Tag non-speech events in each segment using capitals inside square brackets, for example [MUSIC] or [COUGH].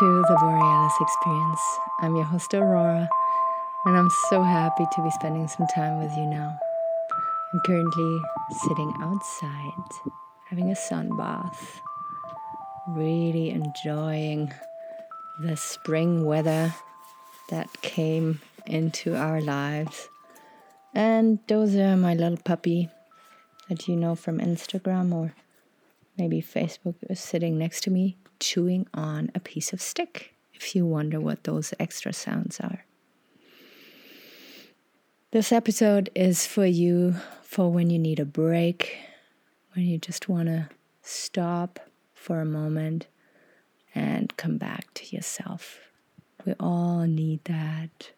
to the Borealis Experience. I'm your host, Aurora, and I'm so happy to be spending some time with you now. I'm currently sitting outside, having a sun bath, really enjoying the spring weather that came into our lives. And are my little puppy that you know from Instagram or maybe Facebook is sitting next to me chewing on a piece of stick, if you wonder what those extra sounds are. This episode is for you for when you need a break, when you just want to stop for a moment and come back to yourself. We all need that.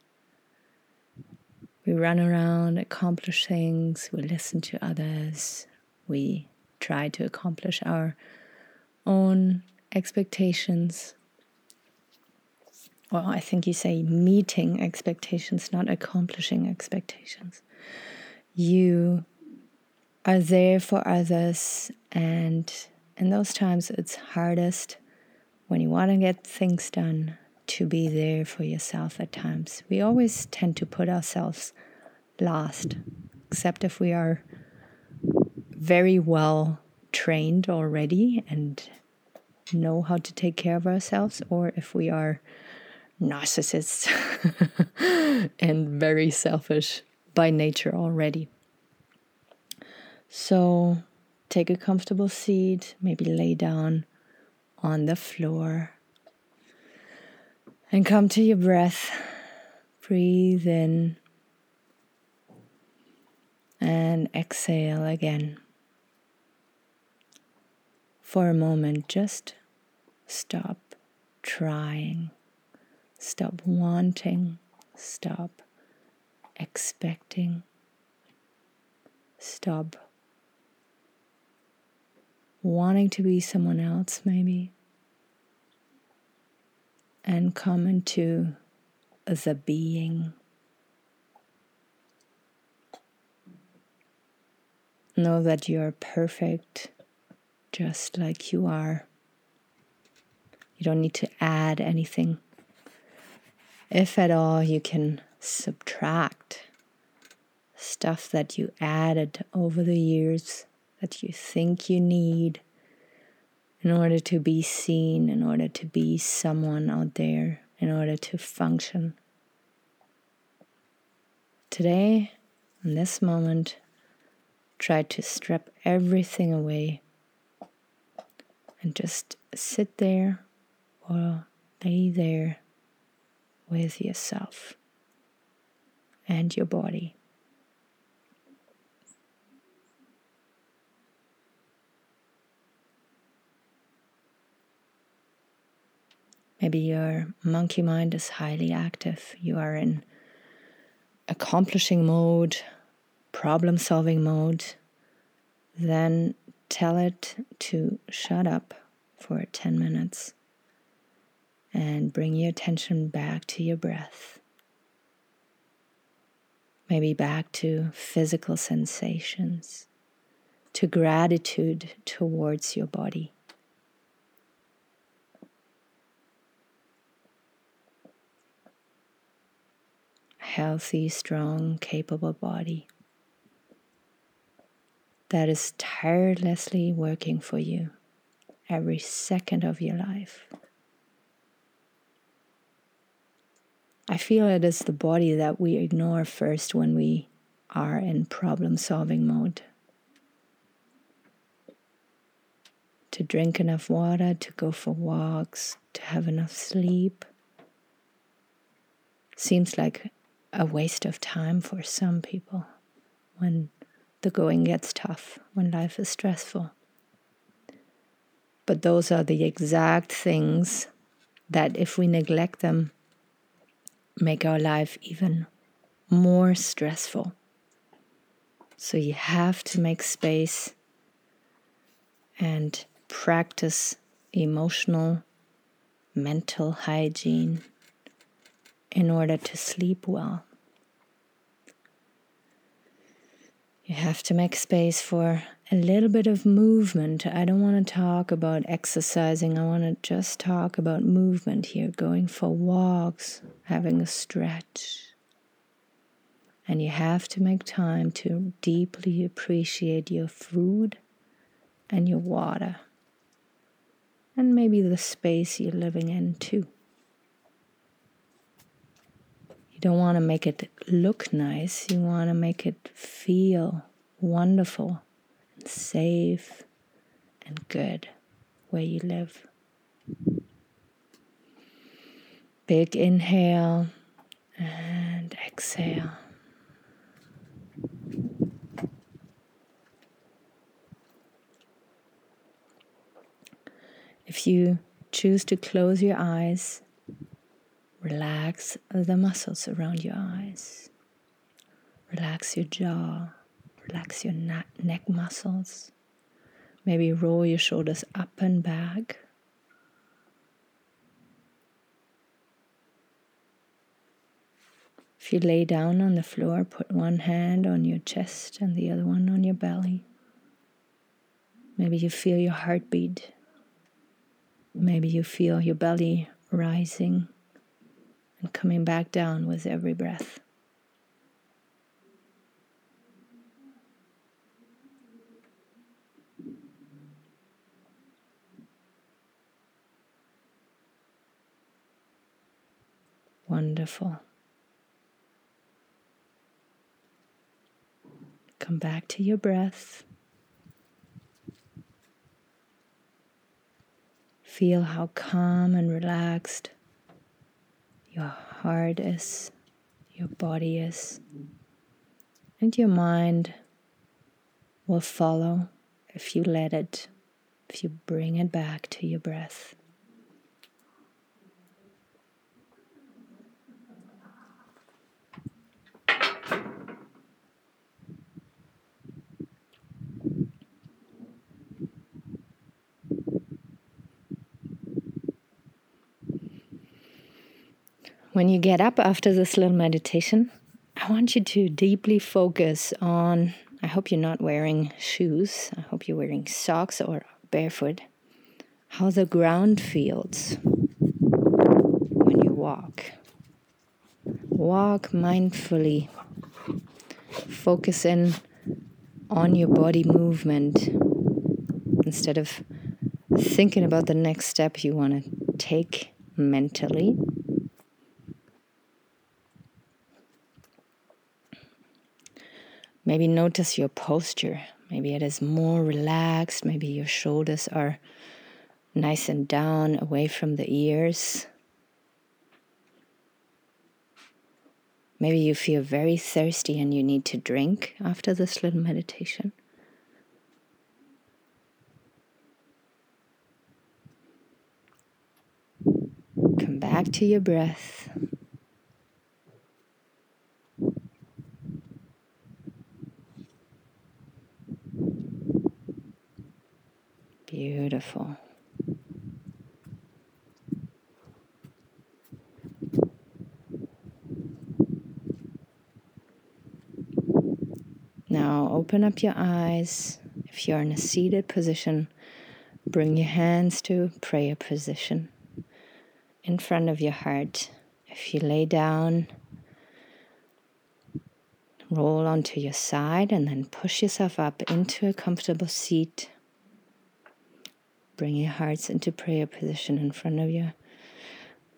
We run around, accomplish things, we listen to others, we try to accomplish our own expectations. Well, I think you say meeting expectations, not accomplishing expectations. You are there for others, and in those times, it's hardest when you want to get things done to be there for yourself at times. We always tend to put ourselves last, except if we are very well trained already and know how to take care of ourselves, or if we are narcissists [LAUGHS] and very selfish by nature already. So take a comfortable seat, maybe lay down on the floor, and come to your breath. Breathe in and exhale again for a moment, just stop trying, stop wanting, stop expecting, stop wanting to be someone else, maybe, and come into the being. Know that you are perfect just like you are. You don't need to add anything. If at all, you can subtract stuff that you added over the years that you think you need in order to be seen, in order to be someone out there, in order to function. Today, in this moment, try to strip everything away and just sit there or lay there with yourself and your body. Maybe your monkey mind is highly active. You are in accomplishing mode, problem solving mode. Then tell it to shut up for 10 minutes and bring your attention back to your breath. Maybe back to physical sensations, to gratitude towards your body. healthy, strong, capable body that is tirelessly working for you every second of your life. I feel it is the body that we ignore first when we are in problem solving mode. To drink enough water, to go for walks, to have enough sleep seems like a waste of time for some people when the going gets tough, when life is stressful. But those are the exact things that, if we neglect them, make our life even more stressful. So you have to make space and practice emotional, mental hygiene in order to sleep well. You have to make space for a little bit of movement. I don't want to talk about exercising. I want to just talk about movement here, going for walks, having a stretch. And you have to make time to deeply appreciate your food and your water. And maybe the space you're living in too. You don't want to make it look nice, you want to make it feel wonderful and safe and good where you live. Big inhale and exhale. If you choose to close your eyes, relax the muscles around your eyes. Relax your jaw. Relax your neck muscles. Maybe roll your shoulders up and back. If you lay down on the floor, put one hand on your chest and the other one on your belly. Maybe you feel your heartbeat. Maybe you feel your belly rising and coming back down with every breath. Wonderful. Come back to your breath. Feel how calm and relaxed your heart is, your body is, and your mind will follow if you let it, if you bring it back to your breath. When you get up after this little meditation, I want you to deeply focus on. I hope you're not wearing shoes. I hope you're wearing socks or barefoot. How the ground feels when you walk. Walk mindfully. Focus in on your body movement instead of thinking about the next step you want to take mentally. Maybe notice your posture. Maybe it is more relaxed. Maybe your shoulders are nice and down away from the ears. Maybe you feel very thirsty and you need to drink after this little meditation. Come back to your breath. Beautiful. Now open up your eyes. If you're in a seated position, bring your hands to prayer position in front of your heart. If you lay down, roll onto your side and then push yourself up into a comfortable seat Bring your hearts into prayer position in front of you.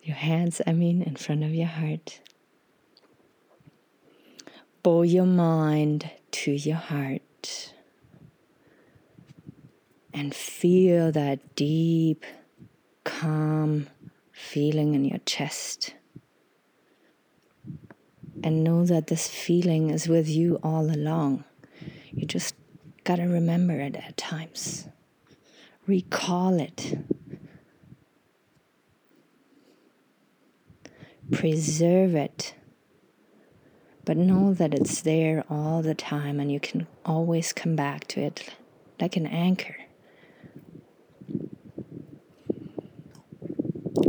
Your hands, I mean, in front of your heart. Bow your mind to your heart and feel that deep, calm feeling in your chest. And know that this feeling is with you all along. You just got to remember it at times recall it. Preserve it. But know that it's there all the time and you can always come back to it like an anchor.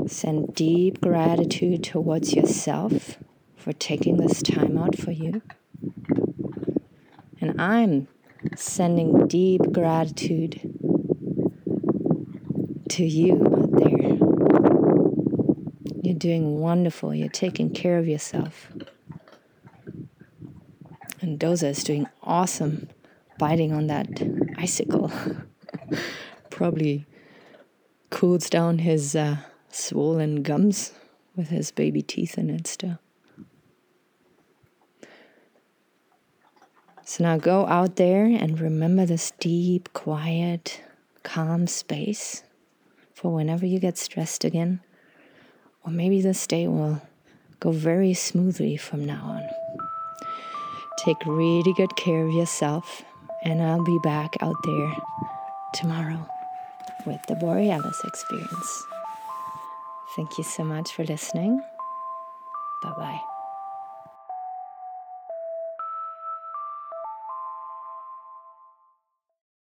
Send deep gratitude towards yourself for taking this time out for you. And I'm sending deep gratitude to you out there. You're doing wonderful. You're taking care of yourself. And Doza is doing awesome biting on that icicle. [LAUGHS] Probably cools down his uh, swollen gums with his baby teeth in it still. So now go out there and remember this deep, quiet, calm space for whenever you get stressed again. Or maybe this day will go very smoothly from now on. Take really good care of yourself, and I'll be back out there tomorrow with the Borealis experience. Thank you so much for listening. Bye bye.